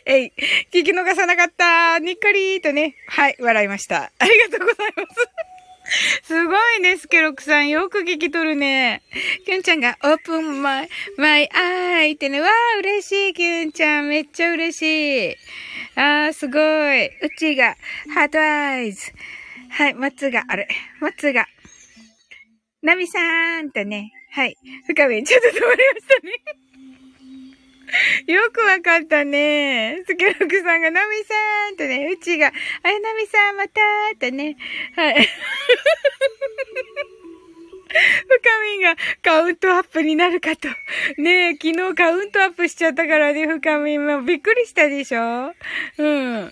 えい、聞き逃さなかった。にっこりーとね、はい、笑いました。ありがとうございます。すごいね、スケロクさん。よく聞き取るね。キュンちゃんが、オープンマイ、マイアイってね、わー、嬉しい、キュンちゃん。めっちゃ嬉しい。あー、すごい。うちが、ハートアイズ。はい、松が、あれ、松が、ナミさーんとね、はい。深め、ちょっと止まりましたね。よくわかったね。スケロクさんが、ナミさんとね、うちが、あやナミさんまたーとね、はい。深みがカウントアップになるかと。ねえ、昨日カウントアップしちゃったからね、深みもびっくりしたでしょうん。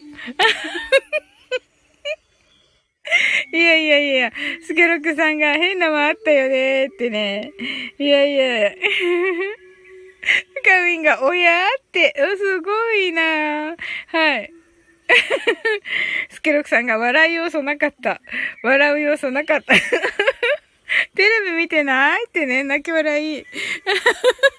いやいやいや、スケロクさんが変なもあったよねってね。いやいや。かみが、おやって、すごいなはい。スケロクさんが笑い要素なかった。笑う要素なかった。テレビ見てないってね、泣き笑い。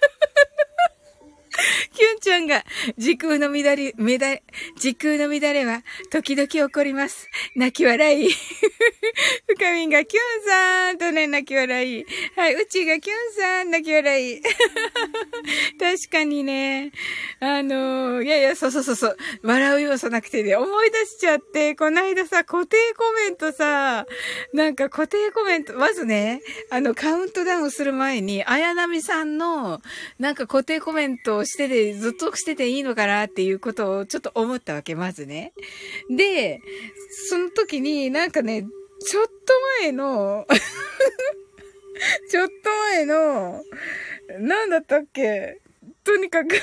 キュンちゃんが、時空の乱れ、乱れ、時空の乱れは、時々起こります。泣き笑い。深みんが、キュンさんとね、泣き笑い。はい、うちがキュンさん、泣き笑い。確かにね、あのー、いやいや、そうそうそうそう、笑う要素なくてね、思い出しちゃって、この間さ、固定コメントさ、なんか固定コメント、まずね、あの、カウントダウンする前に、綾波さんの、なんか固定コメントをしてでて、ずっとしてていいのかなっていうことをちょっと思ったわけ、まずね。で、その時になんかね、ちょっと前の ちょっと前の、なんだったっけとにかく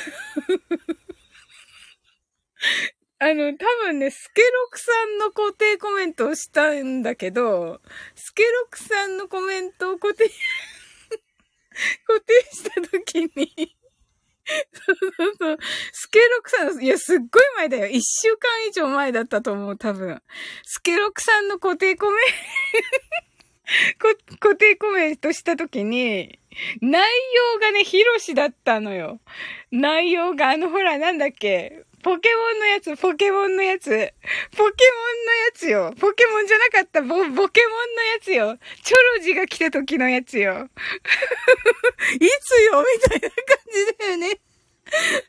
あの、多分ね、スケロクさんの固定コメントをしたんだけど、スケロクさんのコメントを固定 固定した時にそうそうそう。スケロクさん、いや、すっごい前だよ。一週間以上前だったと思う、多分。スケロクさんの固定コメ 固定コメントしたときに、内容がね、ヒロシだったのよ。内容が、あの、ほら、なんだっけ？ポケモンのやつ、ポケモンのやつ。ポケモンのやつよ。ポケモンじゃなかった、ボ、ボケモンのやつよ。チョロジが来た時のやつよ。いつよ？みたいな感じだよね。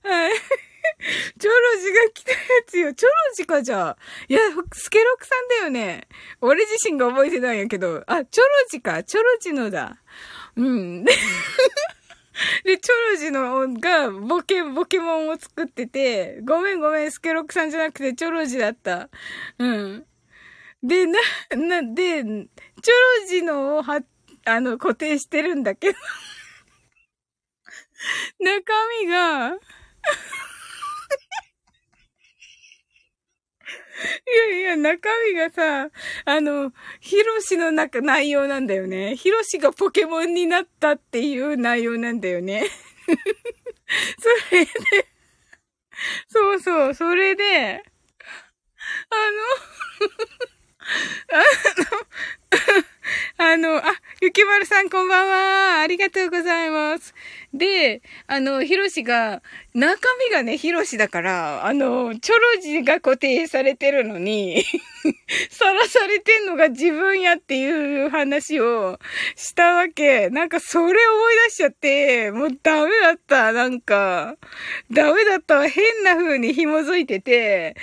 はい。チョロジが来たやつよ。チョロジかじゃあ。いや、スケロクさんだよね。俺自身が覚えてないんやけど。あ、チョロジか。チョロジのだ。うん。で、チョロジのが、ボケ、ボケモンを作ってて、ごめんごめん、スケロックさんじゃなくて、チョロジだった。うん。で、な、な、で、チョロジのをは、あの、固定してるんだけど 中身がいや 中身がさ、あの、ヒロシの中、内容なんだよね。ヒロシがポケモンになったっていう内容なんだよね。それで、そうそう、それで、あの、あの、あの、あ、ゆきまるさんこんばんは。ありがとうございます。で、あの、ヒロシが、中身がね、ヒロシだから、あの、チョロジが固定されてるのに さらされてんのが自分やっていう話をしたわけ。なんかそれ思い出しちゃって、もうダメだった。なんか、ダメだった。変な風に紐づいてて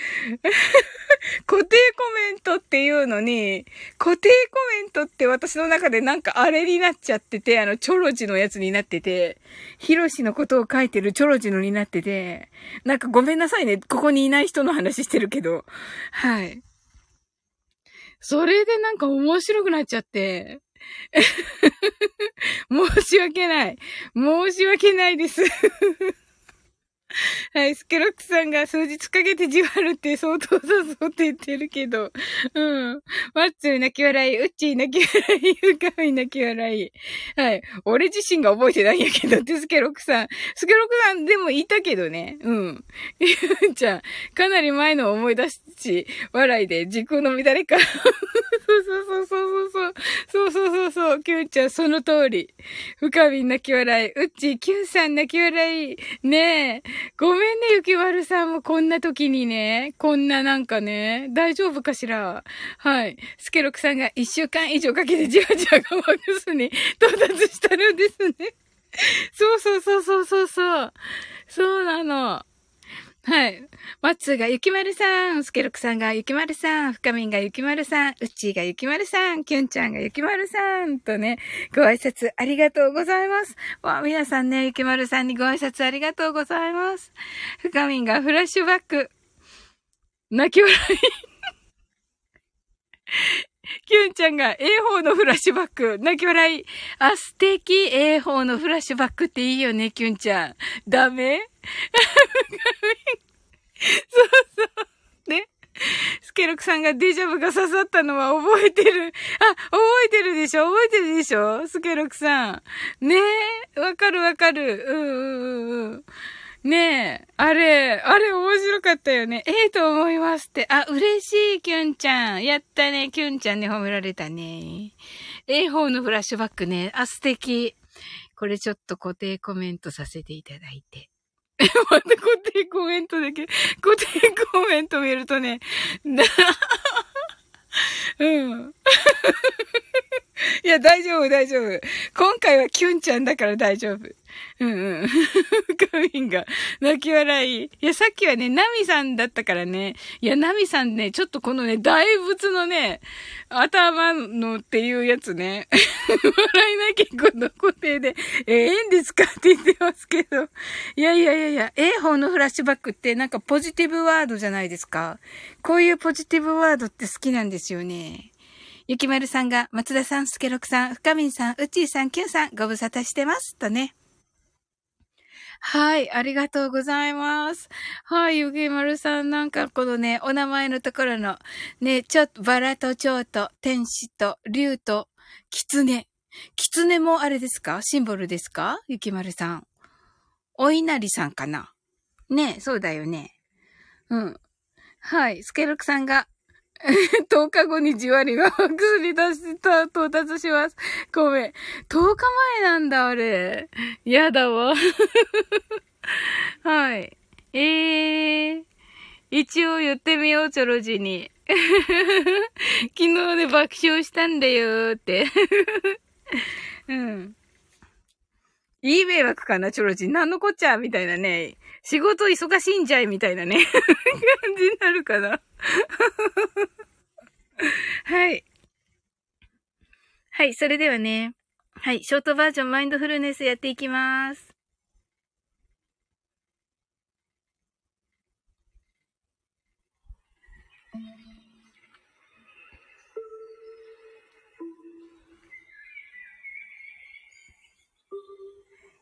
固定コメントっていうのに、固定コメントって私私の中でなんかあれになっちゃってて、あの、チョロジのやつになってて、ヒロシのことを書いてるチョロジのになってて、なんかごめんなさいね。ここにいない人の話してるけど。はい。それでなんか面白くなっちゃって。申し訳ない。申し訳ないです はい、スケロックさんが数日かけてじわるって相当だぞって言ってるけど。うん。マッツー泣き笑い、ウッチー泣き笑い、ユカミ泣き笑い。はい。俺自身が覚えてないんやけどってスケロックさん。スケロックさんでもいたけどね。うん。じゃあ、かなり前の思い出し、笑いで時空の乱れか。そうそうそうそうそう。そうそうそうそう。キュンちゃん、その通り。深み泣き笑い。ウッチー、キュンさん泣き笑い。ねえ。ごめんね、ゆきわるさんもこんな時にね、こんななんかね、大丈夫かしら？はい。スケロクさんが一週間以上かけてじわじわがワックスに 到達したのですね。そうそうそうそうそうそう。そうなの。はい。マッツーがゆきまるさん、スケロクさんがゆきまるさん、深みんがゆきまるさん、うっちーがゆきまるさん、キュンちゃんがゆきまるさん、とね、ご挨拶ありがとうございます。わ、皆さんね、ゆきまるさんにご挨拶ありがとうございます。深みんがフラッシュバック。泣き笑い。キュンちゃんが A 法のフラッシュバック。泣き笑い。あ、素敵。A 法のフラッシュバックっていいよね、キュンちゃん。ダメ？そうそう。ね？スケロクさんがデジャブが刺さったのは覚えてる。あ、覚えてるでしょ？覚えてるでしょ？スケロクさん。ね？え。わかるわかる。うんうんうん。ねえ、あれ、あれ面白かったよね。ええと思いますって。あ、嬉しい、キュンちゃん。やったね、キュンちゃんに褒められたね。A4 のフラッシュバックね。あ、素敵。これちょっと固定コメントさせていただいて。また固定コメントだけ、固定コメント見るとね、うん。いや、大丈夫、大丈夫。今回はキュンちゃんだから大丈夫。うんうん。カミンが泣き笑い。いや、さっきはね、ナミさんだったからね。いや、ナミさんね、ちょっとこのね、大仏のね、頭のっていうやつね。笑いなきゃこの固定で、えー、ええんですかって言ってますけど。いやいやいやいや、A 方のフラッシュバックってなんかポジティブワードじゃないですか。こういうポジティブワードって好きなんですよね。ゆきまるさんが、松田さん、すけろくさん、深みんさん、うちーさん、きゅんさん、ご無沙汰してます。とね。はい、ありがとうございます。はい、ゆきまるさん、なんかこのね、お名前のところの、ね、ちょっと、バラと蝶と、天使と、竜と、狐。狐もあれですか？シンボルですか？ゆきまるさん。お稲荷さんかな？ねそうだよね。うん。はい。スケロクさんが、10日後にじわりが薬 出した到達します。ごめん。10日前なんだ、あれ。やだわ。はい。えー。一応言ってみよう、チョロジに。昨日で爆笑したんだよーって。うん。いい迷惑かな、チョロジ。なんのこっちゃみたいなね。仕事忙しいんじゃいみたいなね。感じになるかな。はい。はい、それではね。はい、ショートバージョンマインドフルネスやっていきます。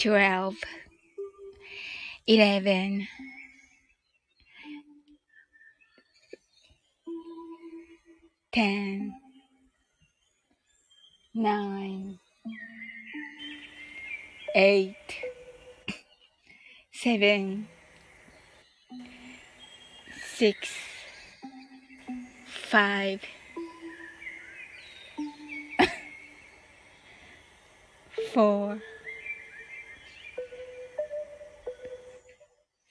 twelve, eleven, ten, nine, eight, seven, six, five, four.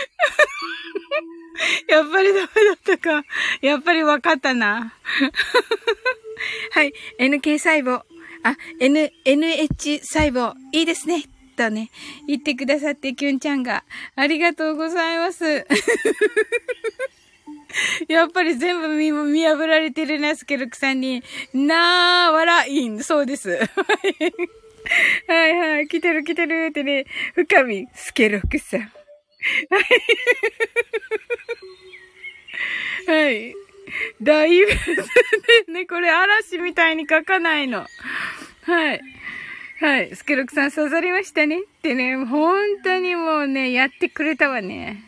やっぱりダメだったか。やっぱり分かったな。はい。NK 細胞。あ、N、NH 細胞。いいですね。とね、言ってくださって、キュンちゃんが。ありがとうございます。やっぱり全部見見破られてるな、スケルクさんに。なー、笑いん。そうです。はいはい、来てる来てるってね、深み、スケロクさん。はい。だいぶね、これ嵐みたいに書かないの。はい。はい。スケロクさん刺さりましたねってね、本当にもうね、やってくれたわね。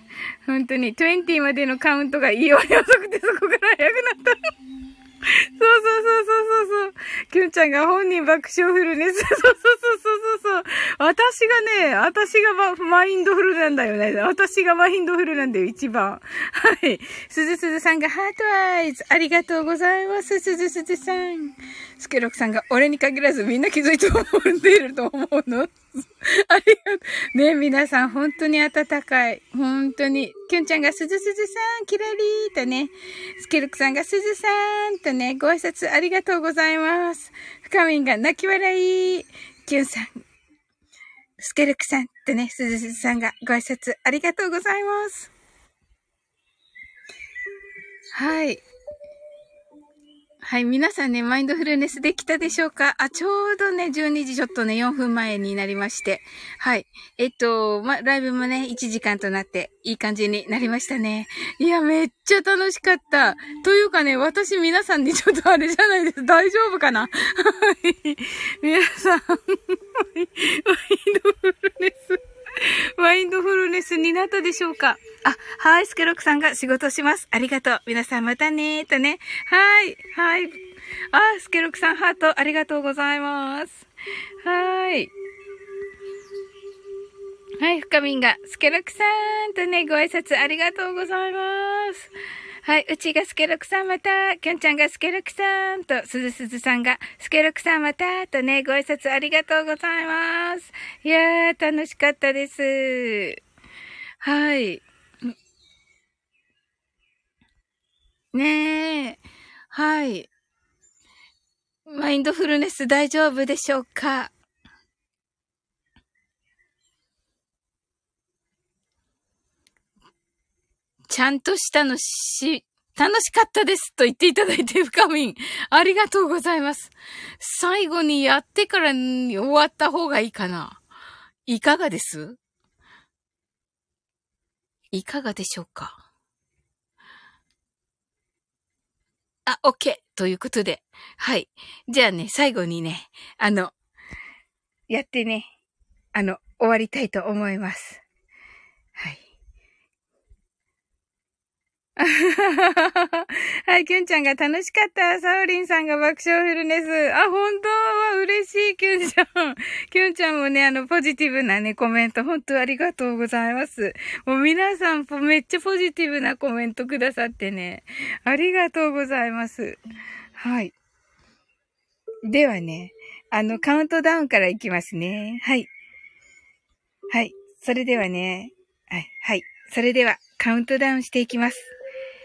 本当に、20までのカウントがいいよ遅くてそこから早くなった。そうそうそうそうそうそう。キュンちゃんが本人爆笑フルネス。そうそうそうそうそう。私がね、私がマインドフルなんだよね。私がマインドフルなんだよ、一番。はい。すずすずさんがハートアイズ。ありがとうございます、すずすずさん。スケロクさんが俺に限らずみんな気づいて思っていると思うの。ありがとう。ね皆さん本当に温かい。本当に。キュンちゃんがすずすずさん、キラリーとね。スケルクさんがすずさんとね、ご挨拶ありがとうございます。深みんが泣き笑い。キュンさん。スケルクさんとね、すずすずさんがご挨拶ありがとうございます。はい。はい、皆さんね、マインドフルネスできたでしょうか？あ、ちょうどね、12時ちょっとね、4分前になりまして。はい。えっと、ま、ライブもね、1時間となって、いい感じになりましたね。いや、めっちゃ楽しかった。というかね、私皆さんにちょっとあれじゃないです。大丈夫かな？はい。皆さん、マインドフルネス。マインドフルネスになったでしょうか？あ、はい、スケロクさんが仕事します。ありがとう。皆さんまたねーとね。はい、はい。あ、スケロクさんハートありがとうございます。はい。はい、深みんが、スケロクさんとね、ご挨拶ありがとうございます。はい、うちがスケロクさんまた、きょんちゃんがスケロクさんと、すずすずさんがスケロクさんまた、とね、ご挨拶ありがとうございます。いやー、楽しかったです。はい。ねえ。はい。マインドフルネス大丈夫でしょうか？ちゃんとしたのし、楽しかったですと言っていただいて、深みん。ありがとうございます。最後にやってから終わった方がいいかな。いかがです？いかがでしょうか？あ、OK! ということで。はい。じゃあね、最後にね、あの、やってね、あの、終わりたいと思います。はい。はい、キュンちゃんが楽しかった。サウリンさんが爆笑フルネス。あ、本当？は嬉しい、キュンちゃん。キュンちゃんもね、あの、ポジティブなね、コメント、本当ありがとうございます。もう皆さん、めっちゃポジティブなコメントくださってね、ありがとうございます。はい。ではね、あの、カウントダウンからいきますね。はい。はい。それではね、はい。はい。それでは、カウントダウンしていきます。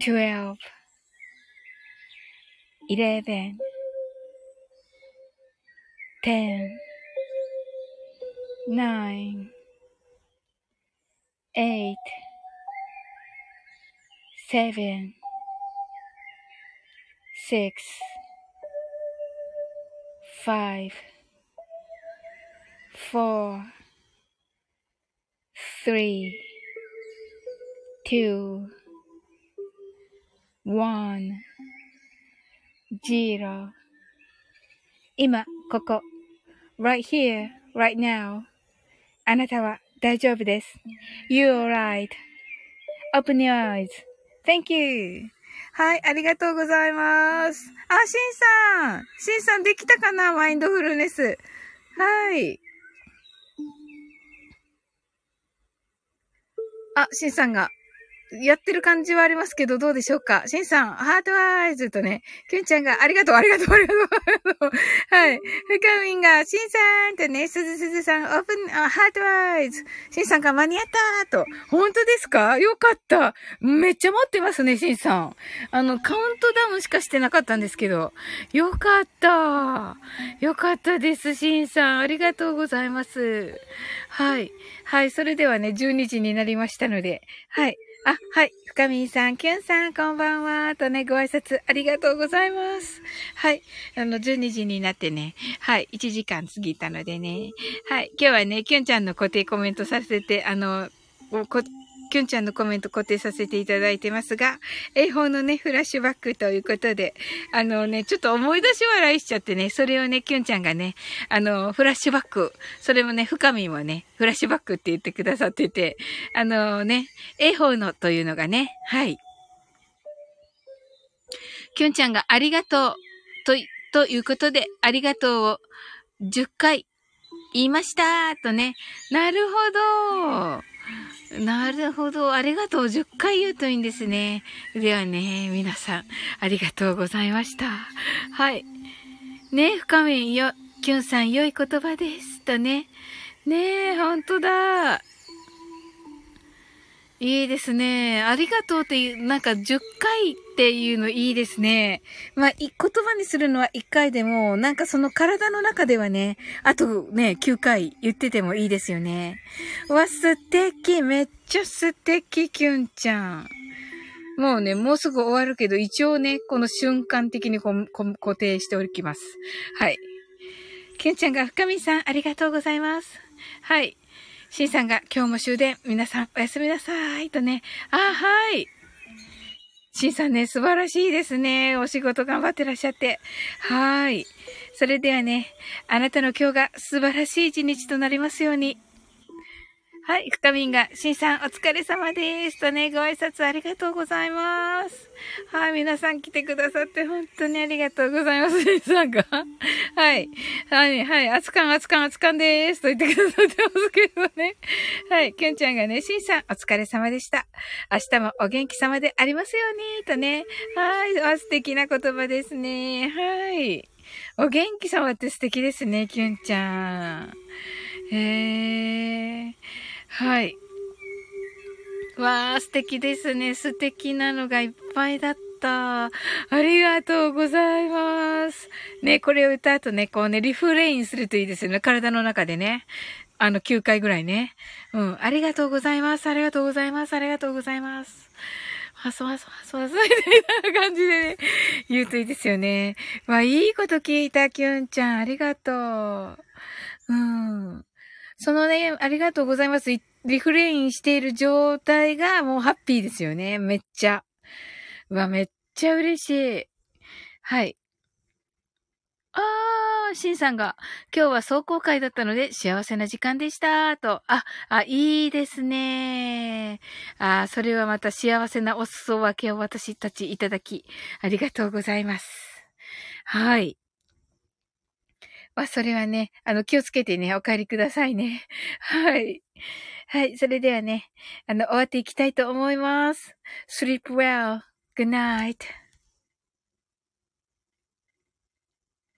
12 11 10 9 8 7 6 5 4 3 2今、ここ。right here, right now. あなたは大丈夫です。You're right.Open your eyes.Thank you. はい、ありがとうございます。あ、しんさん。しんさんできたかな？マインドフルネス。はい。あ、しんさんが。やってる感じはありますけど、どうでしょうか？シンさん、ハートアイズとね、キュンちゃんが、ありがとう、ありがとう、ありがとう、ありがとう。はい。ふかみんが、シンさんとね、すずすずさん、オープン、あハートアイズ。シンさんが間に合ったと。本当ですか？よかった。めっちゃ持ってますね、シンさん。あの、カウントダウンしかしてなかったんですけど。よかった。よかったです、シンさん。ありがとうございます。はい。はい。それではね、12時になりましたので、はい。あ、はい。深みさん、きゅんさん、こんばんは。とね、ご挨拶ありがとうございます。はい。あの、12時になってね、はい。1時間過ぎたのでね。はい。今日はね、きゅんちゃんの固定コメントさせて、あの、きゅんちゃんのコメント固定させていただいてますが、英語のね、フラッシュバックということで、あのね、ちょっと思い出し笑いしちゃってね、それをね、きゅんちゃんがね、あの、フラッシュバック、それもね、深みもね、フラッシュバックって言ってくださってて、あのね、英語のというのがね、はい。きゅんちゃんがありがとう、と、ということで、ありがとうを10回言いましたとね。なるほど。なるほど。ありがとう。10回言うといいんですね。ではね、皆さん、ありがとうございました。はい。ね、深めよ、きゅんさん、良い言葉です。とね。ねえ、ほんとだ。いいですね。ありがとうっていう、なんか10回っていうのいいですね。まあ、言葉にするのは1回でも、なんかその体の中ではね、あとね、9回言っててもいいですよね。わ、素敵めっちゃ素敵キュンちゃん。もうね、もうすぐ終わるけど、一応ね、この瞬間的に固定しておきます。はい。キュンちゃんが深見さん、ありがとうございます。はい。シンさんが今日も終電、皆さんおやすみなさいとね。あ、はい。シンさんね、素晴らしいですね。お仕事頑張ってらっしゃって。はい。それではね、あなたの今日が素晴らしい一日となりますように。はい、深みんが、しんさんお疲れ様です。とね、ご挨拶ありがとうございます。はい、皆さん来てくださって本当にありがとうございます。しんさんが。はい。はい、はい、熱かん、熱かん、熱かんです。と言ってくださってますけどね。はい、きゅんちゃんがね、しんさんお疲れ様でした。明日もお元気様でありますように。とね。はい、素敵な言葉ですね。はい。お元気様って素敵ですね、きゅんちゃん。へえ。はい。わー、素敵ですね。素敵なのがいっぱいだった。ありがとうございます。ね、これを歌うとね、こうね、リフレインするといいですよね。体の中でね。あの、9回ぐらいね。うん。ありがとうございます。ありがとうございます。ありがとうございます。はそわそわそわそみたいな感じでね、言うといいですよね。わ、いいこと聞いた、きゅんちゃん。ありがとう。うん。そのね、ありがとうございます。リフレインしている状態がもうハッピーですよね。めっちゃ。うわ、めっちゃ嬉しい。はい。あー、シンさんが、今日は壮行会だったので幸せな時間でした、と。あ、あ、いいですね。あー、それはまた幸せなお裾分けを私たちいただき、ありがとうございます。はい。まあ、それはね、あの、気をつけてね、お帰りくださいね。はい。はい。それではね、あの、終わっていきたいと思います。sleep well. Good night.